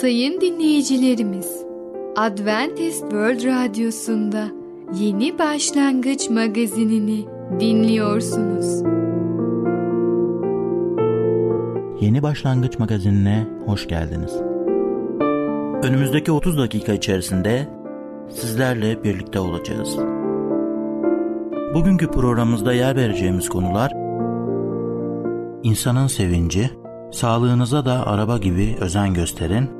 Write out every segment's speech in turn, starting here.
Sayın dinleyicilerimiz, Adventist World Radyosu'nda Yeni Başlangıç magazinini dinliyorsunuz. Yeni Başlangıç magazinine hoş geldiniz. Önümüzdeki 30 dakika içerisinde sizlerle birlikte olacağız. Bugünkü programımızda yer vereceğimiz konular insanın sevinci, sağlığınıza da araba gibi özen gösterin,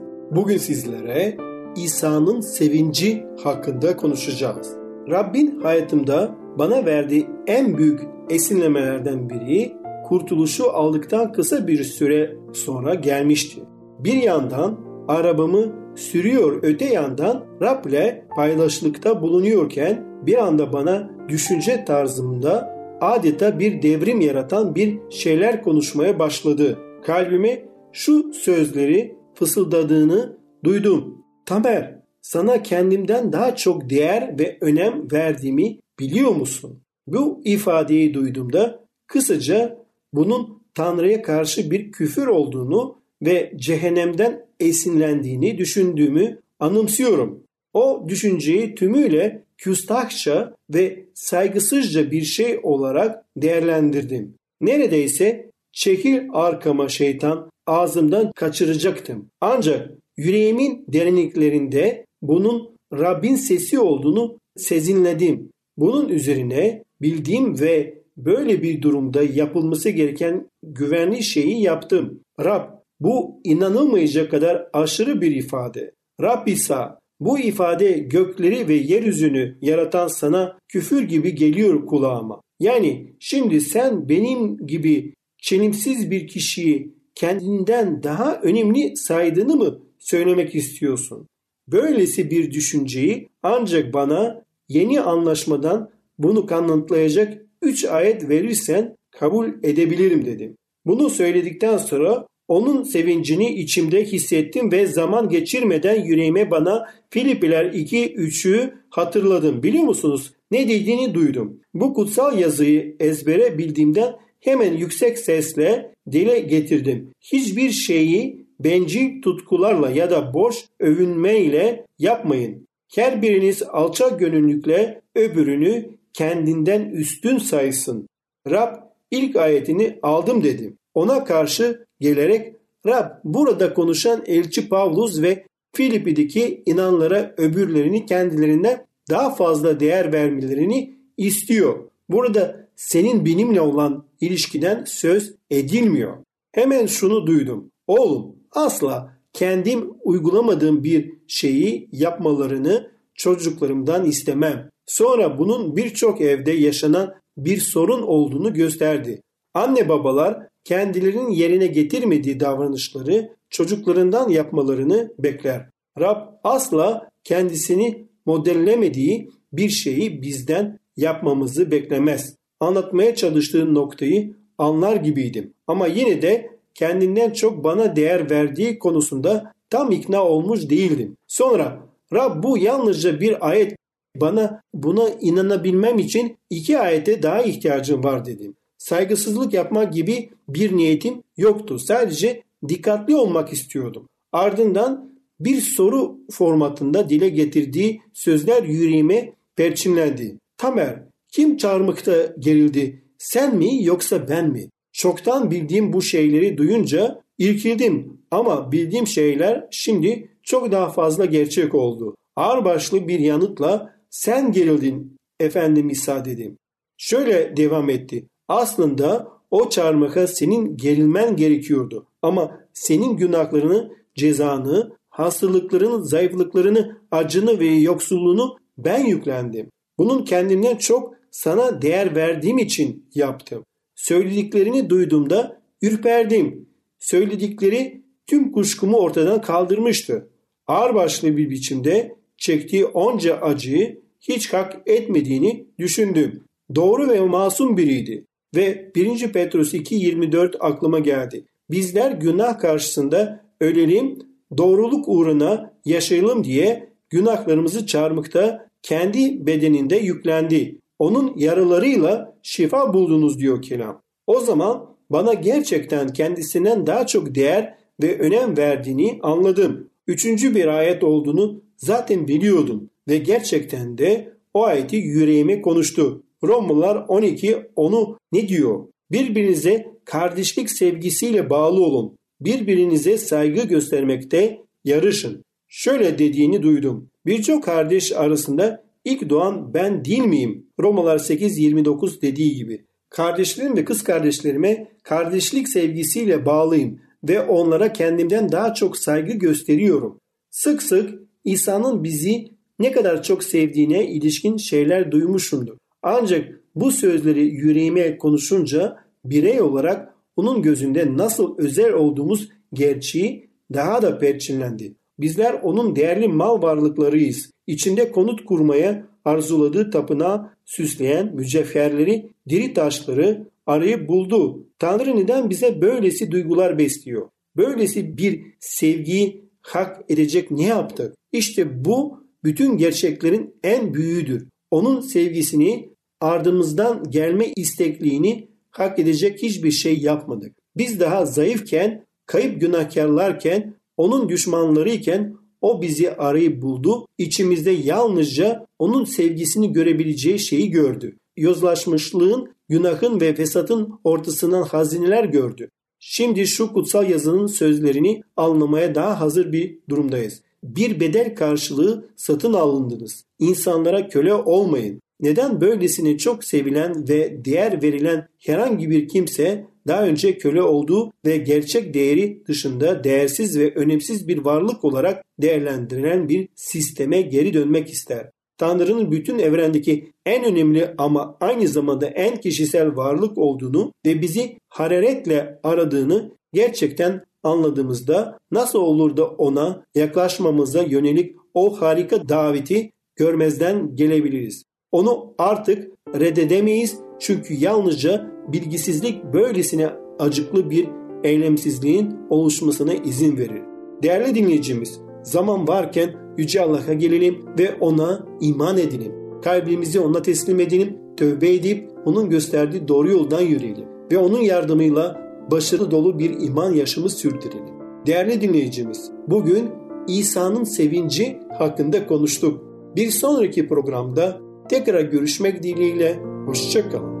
Bugün sizlere İsa'nın sevinci hakkında konuşacağız. Rabbin hayatımda bana verdiği en büyük esinlemelerden biri kurtuluşu aldıktan kısa bir süre sonra gelmişti. Bir yandan arabamı sürüyor öte yandan Rab ile paylaşılıkta bulunuyorken bir anda bana düşünce tarzımda adeta bir devrim yaratan bir şeyler konuşmaya başladı. Kalbime şu sözleri fısıldadığını duydum. Tamer, sana kendimden daha çok değer ve önem verdiğimi biliyor musun? Bu ifadeyi duyduğumda kısaca bunun Tanrı'ya karşı bir küfür olduğunu ve cehennemden esinlendiğini düşündüğümü anımsıyorum. O düşünceyi tümüyle küstahça ve saygısızca bir şey olarak değerlendirdim. Neredeyse çekil arkama şeytan ağzımdan kaçıracaktım. Ancak yüreğimin derinliklerinde bunun Rabbin sesi olduğunu sezinledim. Bunun üzerine bildiğim ve böyle bir durumda yapılması gereken güvenli şeyi yaptım. Rab bu inanılmayacak kadar aşırı bir ifade. Rab İsa bu ifade gökleri ve yeryüzünü yaratan sana küfür gibi geliyor kulağıma. Yani şimdi sen benim gibi çelimsiz bir kişiyi kendinden daha önemli saydığını mı söylemek istiyorsun? Böylesi bir düşünceyi ancak bana yeni anlaşmadan bunu kanıtlayacak üç ayet verirsen kabul edebilirim dedim. Bunu söyledikten sonra onun sevincini içimde hissettim ve zaman geçirmeden yüreğime bana Filipiler 2-3'ü hatırladım. Biliyor musunuz? Ne dediğini duydum. Bu kutsal yazıyı ezbere bildiğimden hemen yüksek sesle dile getirdim. Hiçbir şeyi bencil tutkularla ya da boş övünmeyle yapmayın. Her biriniz alçak gönüllükle öbürünü kendinden üstün saysın. Rab ilk ayetini aldım dedim. Ona karşı gelerek Rab burada konuşan elçi Pavlus ve Filipi'deki inanlara öbürlerini kendilerine daha fazla değer vermelerini istiyor. Burada senin benimle olan ilişkiden söz edilmiyor. Hemen şunu duydum. Oğlum asla kendim uygulamadığım bir şeyi yapmalarını çocuklarımdan istemem. Sonra bunun birçok evde yaşanan bir sorun olduğunu gösterdi. Anne babalar kendilerinin yerine getirmediği davranışları çocuklarından yapmalarını bekler. Rab asla kendisini modellemediği bir şeyi bizden yapmamızı beklemez. Anlatmaya çalıştığım noktayı anlar gibiydim. Ama yine de kendinden çok bana değer verdiği konusunda tam ikna olmuş değildim. Sonra Rab bu yalnızca bir ayet bana buna inanabilmem için iki ayete daha ihtiyacım var dedim saygısızlık yapmak gibi bir niyetim yoktu. Sadece dikkatli olmak istiyordum. Ardından bir soru formatında dile getirdiği sözler yüreğime perçinlendi. Tamer, kim çarmıkta gerildi? Sen mi yoksa ben mi? Çoktan bildiğim bu şeyleri duyunca İrkildim ama bildiğim şeyler şimdi çok daha fazla gerçek oldu. Ağırbaşlı bir yanıtla sen gerildin efendim İsa dedim. Şöyle devam etti. Aslında o çarmıha senin gerilmen gerekiyordu. Ama senin günahlarını, cezanı, hastalıklarını, zayıflıklarını, acını ve yoksulluğunu ben yüklendim. Bunun kendimden çok sana değer verdiğim için yaptım. Söylediklerini duyduğumda ürperdim. Söyledikleri tüm kuşkumu ortadan kaldırmıştı. Ağırbaşlı bir biçimde çektiği onca acıyı hiç hak etmediğini düşündüm. Doğru ve masum biriydi. Ve 1. Petrus 2.24 aklıma geldi. Bizler günah karşısında ölelim, doğruluk uğruna yaşayalım diye günahlarımızı çarmıkta kendi bedeninde yüklendi. Onun yaralarıyla şifa buldunuz diyor kelam. O zaman bana gerçekten kendisinden daha çok değer ve önem verdiğini anladım. Üçüncü bir ayet olduğunu zaten biliyordum ve gerçekten de o ayeti yüreğime konuştu. Romalılar 12 onu ne diyor? Birbirinize kardeşlik sevgisiyle bağlı olun. Birbirinize saygı göstermekte yarışın. Şöyle dediğini duydum. Birçok kardeş arasında ilk doğan ben değil miyim? Romalar 8.29 dediği gibi. Kardeşlerim ve kız kardeşlerime kardeşlik sevgisiyle bağlıyım ve onlara kendimden daha çok saygı gösteriyorum. Sık sık İsa'nın bizi ne kadar çok sevdiğine ilişkin şeyler duymuşumdur. Ancak bu sözleri yüreğime konuşunca birey olarak onun gözünde nasıl özel olduğumuz gerçeği daha da perçinlendi. Bizler onun değerli mal varlıklarıyız. İçinde konut kurmaya arzuladığı tapınağı süsleyen mücevherleri, diri taşları arayıp buldu. Tanrı neden bize böylesi duygular besliyor? Böylesi bir sevgiyi hak edecek ne yaptık? İşte bu bütün gerçeklerin en büyüğüdür. Onun sevgisini, ardımızdan gelme istekliğini hak edecek hiçbir şey yapmadık. Biz daha zayıfken, kayıp günahkarlarken, onun düşmanlarıyken o bizi arayıp buldu. İçimizde yalnızca onun sevgisini görebileceği şeyi gördü. Yozlaşmışlığın, günahın ve fesatın ortasından hazineler gördü. Şimdi şu kutsal yazının sözlerini anlamaya daha hazır bir durumdayız. Bir bedel karşılığı satın alındınız. İnsanlara köle olmayın. Neden böylesine çok sevilen ve değer verilen herhangi bir kimse daha önce köle olduğu ve gerçek değeri dışında değersiz ve önemsiz bir varlık olarak değerlendirilen bir sisteme geri dönmek ister. Tanrı'nın bütün evrendeki en önemli ama aynı zamanda en kişisel varlık olduğunu ve bizi hararetle aradığını gerçekten anladığımızda nasıl olur da ona yaklaşmamıza yönelik o harika daveti görmezden gelebiliriz. Onu artık reddedemeyiz çünkü yalnızca bilgisizlik böylesine acıklı bir eylemsizliğin oluşmasına izin verir. Değerli dinleyicimiz, zaman varken Yüce Allah'a gelelim ve ona iman edelim. Kalbimizi ona teslim edelim, tövbe edip onun gösterdiği doğru yoldan yürüyelim ve onun yardımıyla başarı dolu bir iman yaşamı sürdürelim. Değerli dinleyicimiz, bugün İsa'nın sevinci hakkında konuştuk. Bir sonraki programda tekrar görüşmek dileğiyle, hoşçakalın.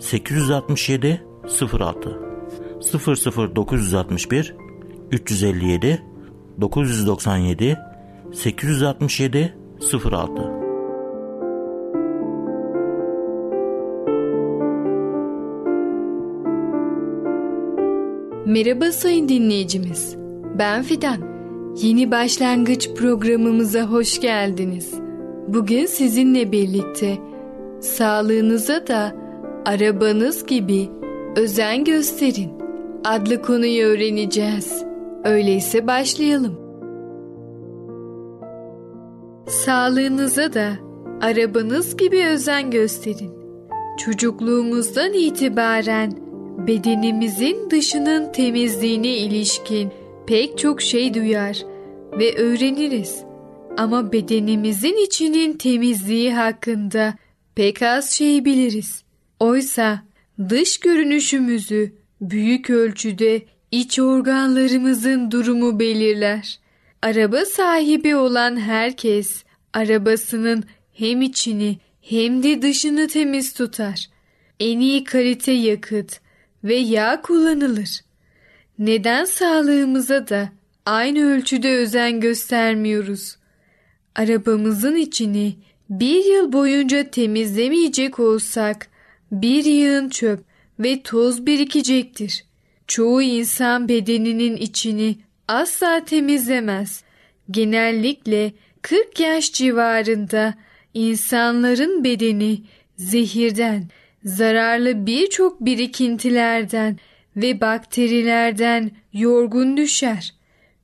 867 06 00961 357 997 867 06 Merhaba sayın dinleyicimiz. Ben Fidan. Yeni başlangıç programımıza hoş geldiniz. Bugün sizinle birlikte sağlığınıza da arabanız gibi özen gösterin adlı konuyu öğreneceğiz. Öyleyse başlayalım. Sağlığınıza da arabanız gibi özen gösterin. Çocukluğumuzdan itibaren bedenimizin dışının temizliğine ilişkin pek çok şey duyar ve öğreniriz. Ama bedenimizin içinin temizliği hakkında pek az şey biliriz. Oysa dış görünüşümüzü büyük ölçüde iç organlarımızın durumu belirler. Araba sahibi olan herkes arabasının hem içini hem de dışını temiz tutar. En iyi kalite yakıt ve yağ kullanılır. Neden sağlığımıza da aynı ölçüde özen göstermiyoruz? Arabamızın içini bir yıl boyunca temizlemeyecek olsak bir yığın çöp ve toz birikecektir. Çoğu insan bedeninin içini asla temizlemez. Genellikle 40 yaş civarında insanların bedeni zehirden, zararlı birçok birikintilerden ve bakterilerden yorgun düşer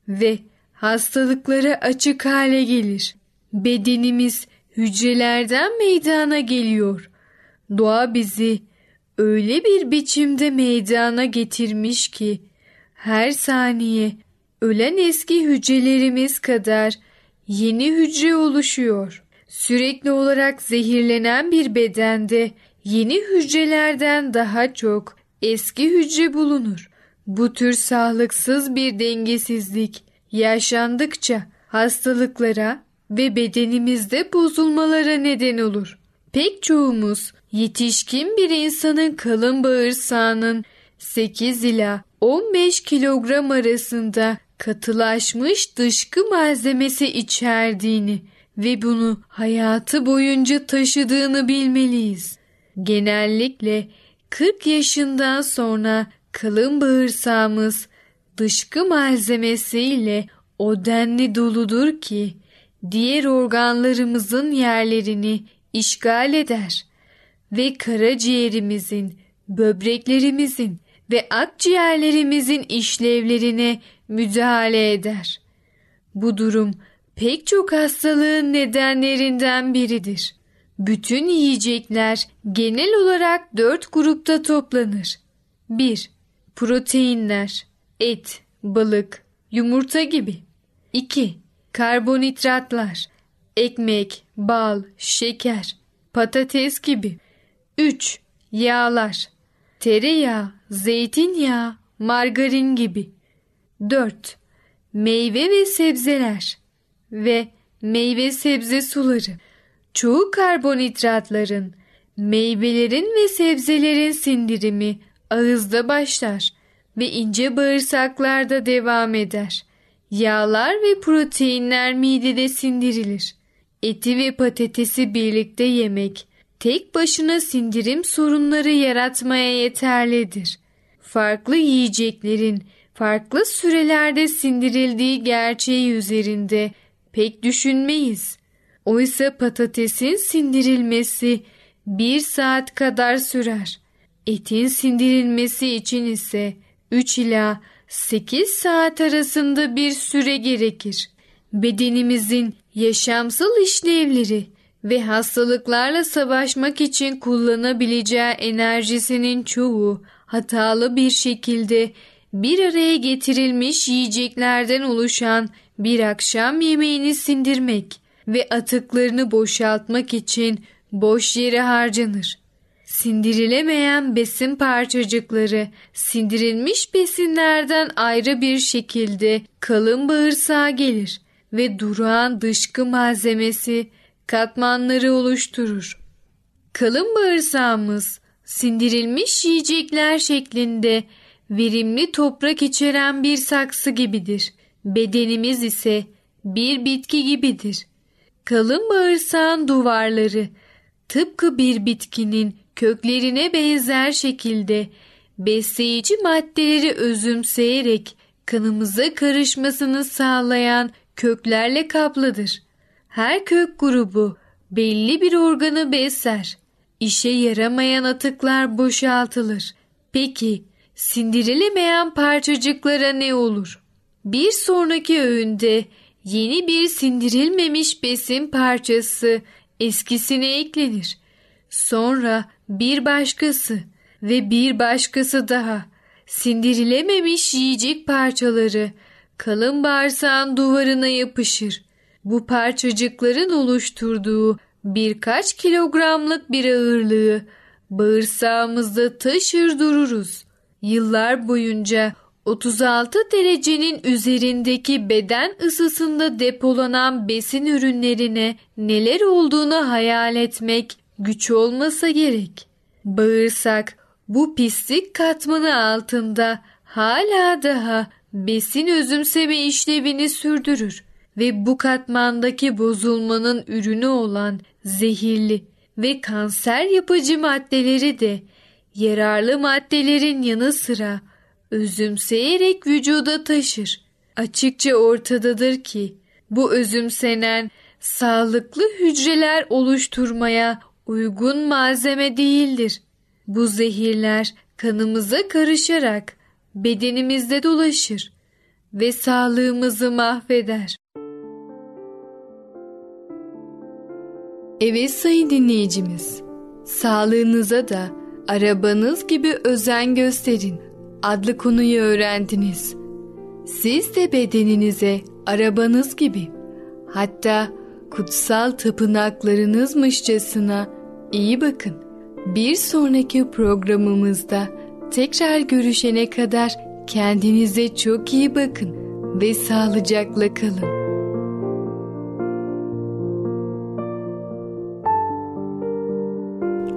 ve hastalıklara açık hale gelir. Bedenimiz hücrelerden meydana geliyor. Doğa bizi öyle bir biçimde meydana getirmiş ki her saniye ölen eski hücrelerimiz kadar yeni hücre oluşuyor. Sürekli olarak zehirlenen bir bedende yeni hücrelerden daha çok eski hücre bulunur. Bu tür sağlıksız bir dengesizlik yaşandıkça hastalıklara ve bedenimizde bozulmalara neden olur. Pek çoğumuz yetişkin bir insanın kalın bağırsağının 8 ila 15 kilogram arasında katılaşmış dışkı malzemesi içerdiğini ve bunu hayatı boyunca taşıdığını bilmeliyiz. Genellikle 40 yaşından sonra kalın bağırsağımız dışkı malzemesiyle o denli doludur ki diğer organlarımızın yerlerini işgal eder ve karaciğerimizin, böbreklerimizin ve akciğerlerimizin işlevlerine müdahale eder. Bu durum pek çok hastalığın nedenlerinden biridir. Bütün yiyecekler genel olarak dört grupta toplanır. 1. Proteinler, et, balık, yumurta gibi. 2. Karbonhidratlar, ekmek, bal, şeker, patates gibi. 3. Yağlar, tereyağı, zeytinyağı, margarin gibi. 4. Meyve ve sebzeler ve meyve sebze suları. Çoğu karbonhidratların, meyvelerin ve sebzelerin sindirimi ağızda başlar ve ince bağırsaklarda devam eder. Yağlar ve proteinler midede sindirilir. Eti ve patatesi birlikte yemek tek başına sindirim sorunları yaratmaya yeterlidir. Farklı yiyeceklerin farklı sürelerde sindirildiği gerçeği üzerinde pek düşünmeyiz. Oysa patatesin sindirilmesi bir saat kadar sürer. Etin sindirilmesi için ise 3 ila 8 saat arasında bir süre gerekir. Bedenimizin yaşamsal işlevleri ve hastalıklarla savaşmak için kullanabileceği enerjisinin çoğu hatalı bir şekilde bir araya getirilmiş yiyeceklerden oluşan bir akşam yemeğini sindirmek ve atıklarını boşaltmak için boş yere harcanır. Sindirilemeyen besin parçacıkları sindirilmiş besinlerden ayrı bir şekilde kalın bağırsağa gelir ve durağan dışkı malzemesi katmanları oluşturur. Kalın bağırsağımız sindirilmiş yiyecekler şeklinde verimli toprak içeren bir saksı gibidir. Bedenimiz ise bir bitki gibidir. Kalın bağırsağın duvarları tıpkı bir bitkinin köklerine benzer şekilde besleyici maddeleri özümseyerek kanımıza karışmasını sağlayan köklerle kaplıdır. Her kök grubu belli bir organı besler. İşe yaramayan atıklar boşaltılır. Peki sindirilemeyen parçacıklara ne olur? Bir sonraki öğünde yeni bir sindirilmemiş besin parçası eskisine eklenir. Sonra bir başkası ve bir başkası daha. Sindirilememiş yiyecek parçaları kalın bağırsağın duvarına yapışır. Bu parçacıkların oluşturduğu birkaç kilogramlık bir ağırlığı bağırsağımızda taşır dururuz. Yıllar boyunca 36 derecenin üzerindeki beden ısısında depolanan besin ürünlerine neler olduğunu hayal etmek güç olmasa gerek. Bağırsak bu pislik katmanı altında hala daha besin özümseme işlevini sürdürür ve bu katmandaki bozulmanın ürünü olan zehirli ve kanser yapıcı maddeleri de yararlı maddelerin yanı sıra özümseyerek vücuda taşır. Açıkça ortadadır ki bu özümsenen sağlıklı hücreler oluşturmaya uygun malzeme değildir. Bu zehirler kanımıza karışarak bedenimizde dolaşır ve sağlığımızı mahveder. Evet sayın dinleyicimiz, sağlığınıza da arabanız gibi özen gösterin adlı konuyu öğrendiniz. Siz de bedeninize arabanız gibi hatta kutsal tapınaklarınızmışçasına iyi bakın. Bir sonraki programımızda tekrar görüşene kadar kendinize çok iyi bakın ve sağlıcakla kalın.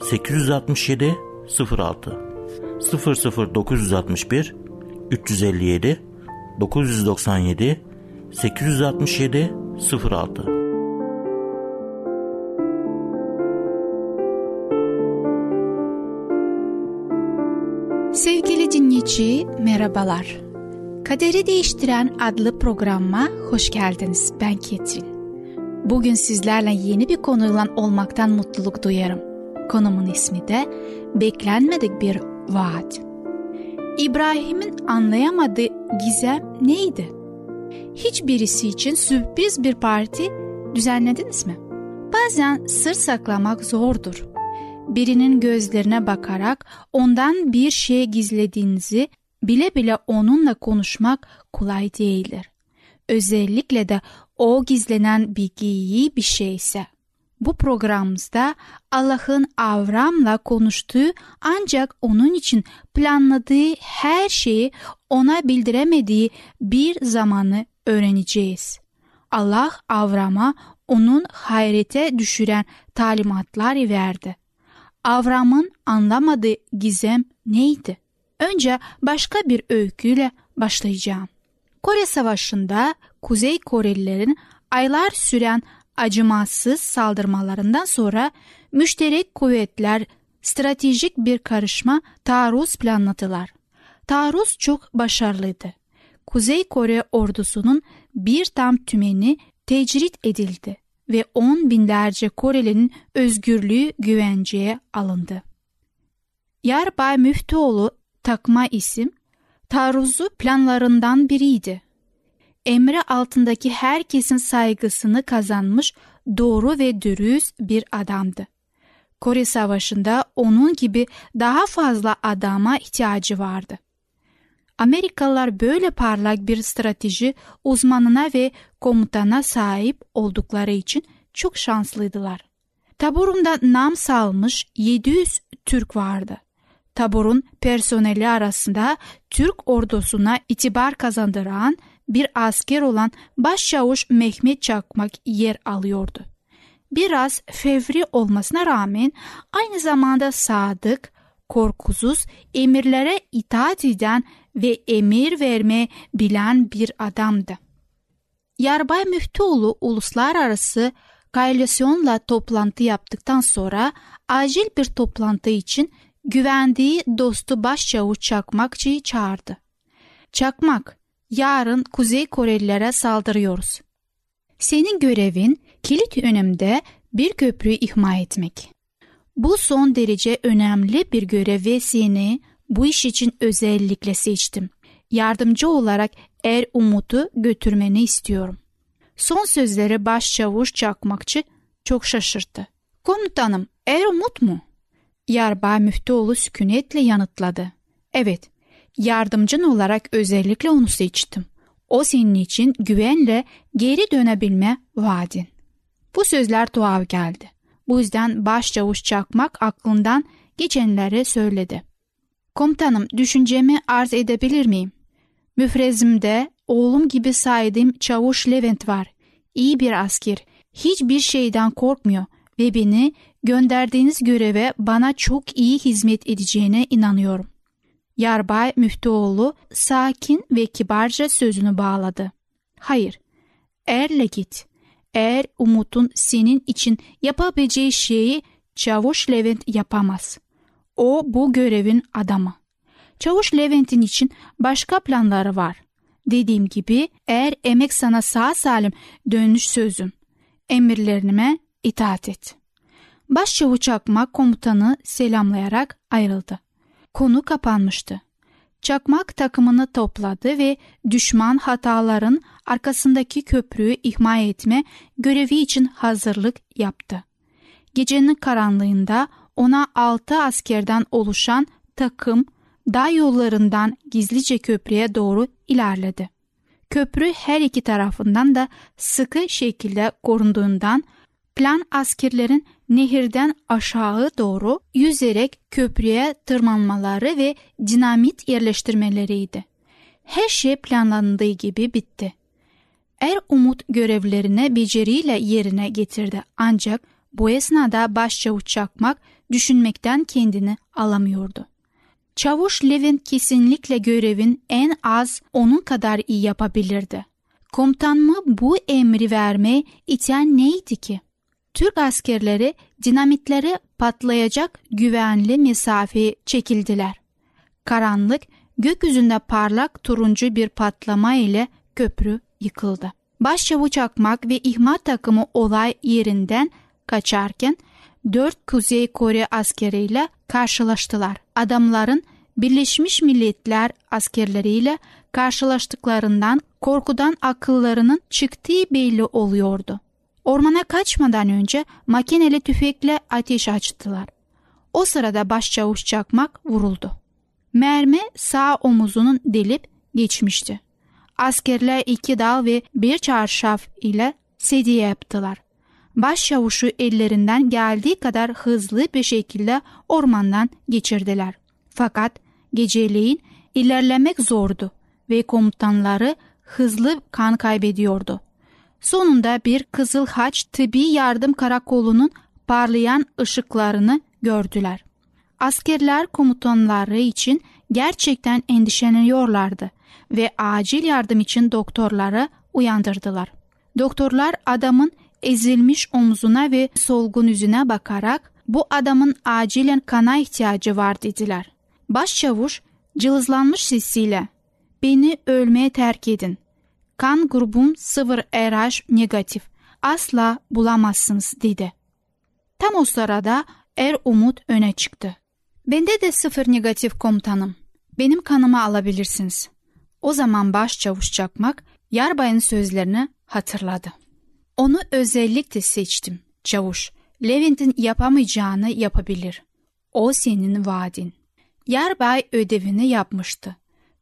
867 06 00961 357 997 867 06 Sevgili dinleyici merhabalar. Kaderi Değiştiren adlı programıma hoş geldiniz. Ben Ketrin. Bugün sizlerle yeni bir konuyla olmaktan mutluluk duyarım. Konumun ismi de beklenmedik bir vaat. İbrahim'in anlayamadığı gizem neydi? Hiçbirisi için sürpriz bir parti düzenlediniz mi? Bazen sır saklamak zordur. Birinin gözlerine bakarak ondan bir şey gizlediğinizi bile bile onunla konuşmak kolay değildir. Özellikle de o gizlenen bilgi iyi bir şeyse. Bu programımızda Allah'ın Avram'la konuştuğu ancak onun için planladığı her şeyi ona bildiremediği bir zamanı öğreneceğiz. Allah Avram'a onun hayrete düşüren talimatlar verdi. Avram'ın anlamadığı gizem neydi? Önce başka bir öyküyle başlayacağım. Kore Savaşı'nda Kuzey Korelilerin aylar süren acımasız saldırmalarından sonra müşterek kuvvetler stratejik bir karışma taarruz planladılar. Taarruz çok başarılıydı. Kuzey Kore ordusunun bir tam tümeni tecrit edildi ve on binlerce Koreli'nin özgürlüğü güvenceye alındı. Yarbay Müftüoğlu takma isim taarruzu planlarından biriydi emri altındaki herkesin saygısını kazanmış doğru ve dürüst bir adamdı. Kore Savaşı'nda onun gibi daha fazla adama ihtiyacı vardı. Amerikalılar böyle parlak bir strateji uzmanına ve komutana sahip oldukları için çok şanslıydılar. Taburunda nam salmış 700 Türk vardı. Taburun personeli arasında Türk ordusuna itibar kazandıran bir asker olan Başçavuş Mehmet Çakmak yer alıyordu. Biraz fevri olmasına rağmen aynı zamanda sadık, korkusuz, emirlere itaat eden ve emir verme bilen bir adamdı. Yarbay Müftüoğlu uluslararası koalisyonla toplantı yaptıktan sonra acil bir toplantı için güvendiği dostu başçavuş Çakmakçı'yı çağırdı. Çakmak, yarın Kuzey Korelilere saldırıyoruz. Senin görevin kilit önemde bir köprüyü ihma etmek. Bu son derece önemli bir görev ve seni bu iş için özellikle seçtim. Yardımcı olarak Er Umut'u götürmeni istiyorum. Son sözleri başçavuş Çakmakçı çok şaşırttı. Komutanım Er Umut mu? Yarbay Müftüoğlu sükunetle yanıtladı. Evet, yardımcın olarak özellikle onu seçtim. O senin için güvenle geri dönebilme vaadin. Bu sözler tuhaf geldi. Bu yüzden başçavuş çakmak aklından geçenleri söyledi. Komutanım düşüncemi arz edebilir miyim? Müfrezimde oğlum gibi saydığım çavuş Levent var. İyi bir asker, hiçbir şeyden korkmuyor ve beni gönderdiğiniz göreve bana çok iyi hizmet edeceğine inanıyorum. Yarbay Müftüoğlu sakin ve kibarca sözünü bağladı. Hayır, erle git. Eğer Umut'un senin için yapabileceği şeyi Çavuş Levent yapamaz. O bu görevin adamı. Çavuş Levent'in için başka planları var. Dediğim gibi eğer emek sana sağ salim dönüş sözüm. Emirlerime itaat et. Başçavuş Akmak komutanı selamlayarak ayrıldı. Konu kapanmıştı. Çakmak takımını topladı ve düşman hataların arkasındaki köprüyü ihma etme görevi için hazırlık yaptı. Gecenin karanlığında ona altı askerden oluşan takım dağ yollarından gizlice köprüye doğru ilerledi. Köprü her iki tarafından da sıkı şekilde korunduğundan plan askerlerin nehirden aşağı doğru yüzerek köprüye tırmanmaları ve dinamit yerleştirmeleriydi. Her şey planlandığı gibi bitti. Er Umut görevlerini beceriyle yerine getirdi ancak bu esnada başçavuş Çakmak düşünmekten kendini alamıyordu. Çavuş Levin kesinlikle görevin en az onun kadar iyi yapabilirdi. Komutan mı bu emri vermeye iten neydi ki? Türk askerleri dinamitleri patlayacak güvenli mesafeye çekildiler. Karanlık, gökyüzünde parlak turuncu bir patlama ile köprü yıkıldı. Başçavuş Akmak ve ihmal takımı olay yerinden kaçarken dört Kuzey Kore askeriyle karşılaştılar. Adamların Birleşmiş Milletler askerleriyle karşılaştıklarından korkudan akıllarının çıktığı belli oluyordu. Ormana kaçmadan önce makineli tüfekle ateş açtılar. O sırada başçavuş çakmak vuruldu. Mermi sağ omuzunun delip geçmişti. Askerler iki dal ve bir çarşaf ile sedye yaptılar. Başçavuşu ellerinden geldiği kadar hızlı bir şekilde ormandan geçirdiler. Fakat geceleyin ilerlemek zordu ve komutanları hızlı kan kaybediyordu. Sonunda bir Kızıl Haç Tıbbi Yardım Karakolu'nun parlayan ışıklarını gördüler. Askerler komutanları için gerçekten endişeleniyorlardı ve acil yardım için doktorları uyandırdılar. Doktorlar adamın ezilmiş omzuna ve solgun yüzüne bakarak bu adamın acilen kana ihtiyacı var dediler. Başçavuş cılızlanmış sesiyle beni ölmeye terk edin. Kan grubum sıfır RH negatif. Asla bulamazsınız dedi. Tam o sırada Er Umut öne çıktı. Bende de sıfır negatif komutanım. Benim kanımı alabilirsiniz. O zaman başçavuş Çakmak Yarbay'ın sözlerini hatırladı. Onu özellikle seçtim. Çavuş, Levent'in yapamayacağını yapabilir. O senin vaadin. Yarbay ödevini yapmıştı.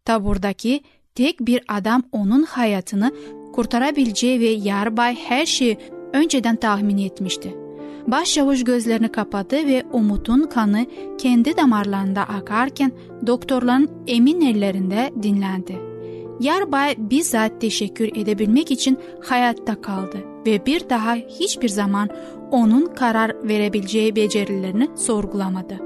Taburdaki tek bir adam onun hayatını kurtarabileceği ve Yarbay her şeyi önceden tahmin etmişti. Başçavuş gözlerini kapadı ve Umut'un kanı kendi damarlarında akarken doktorların emin ellerinde dinlendi. Yarbay bizzat teşekkür edebilmek için hayatta kaldı ve bir daha hiçbir zaman onun karar verebileceği becerilerini sorgulamadı.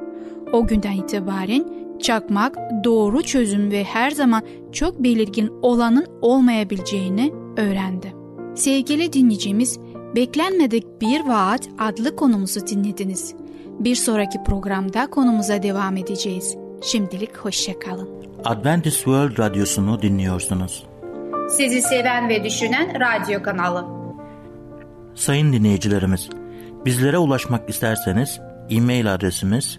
O günden itibaren çakmak doğru çözüm ve her zaman çok belirgin olanın olmayabileceğini öğrendi. Sevgili dinleyicimiz, Beklenmedik Bir Vaat adlı konumuzu dinlediniz. Bir sonraki programda konumuza devam edeceğiz. Şimdilik hoşçakalın. Adventist World Radyosu'nu dinliyorsunuz. Sizi seven ve düşünen radyo kanalı. Sayın dinleyicilerimiz, bizlere ulaşmak isterseniz e-mail adresimiz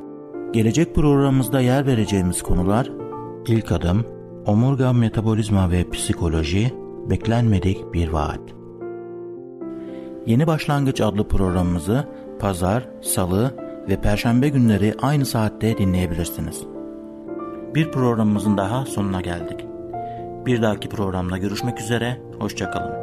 Gelecek programımızda yer vereceğimiz konular İlk adım, omurga metabolizma ve psikoloji, beklenmedik bir vaat. Yeni Başlangıç adlı programımızı pazar, salı ve perşembe günleri aynı saatte dinleyebilirsiniz. Bir programımızın daha sonuna geldik. Bir dahaki programda görüşmek üzere, hoşçakalın.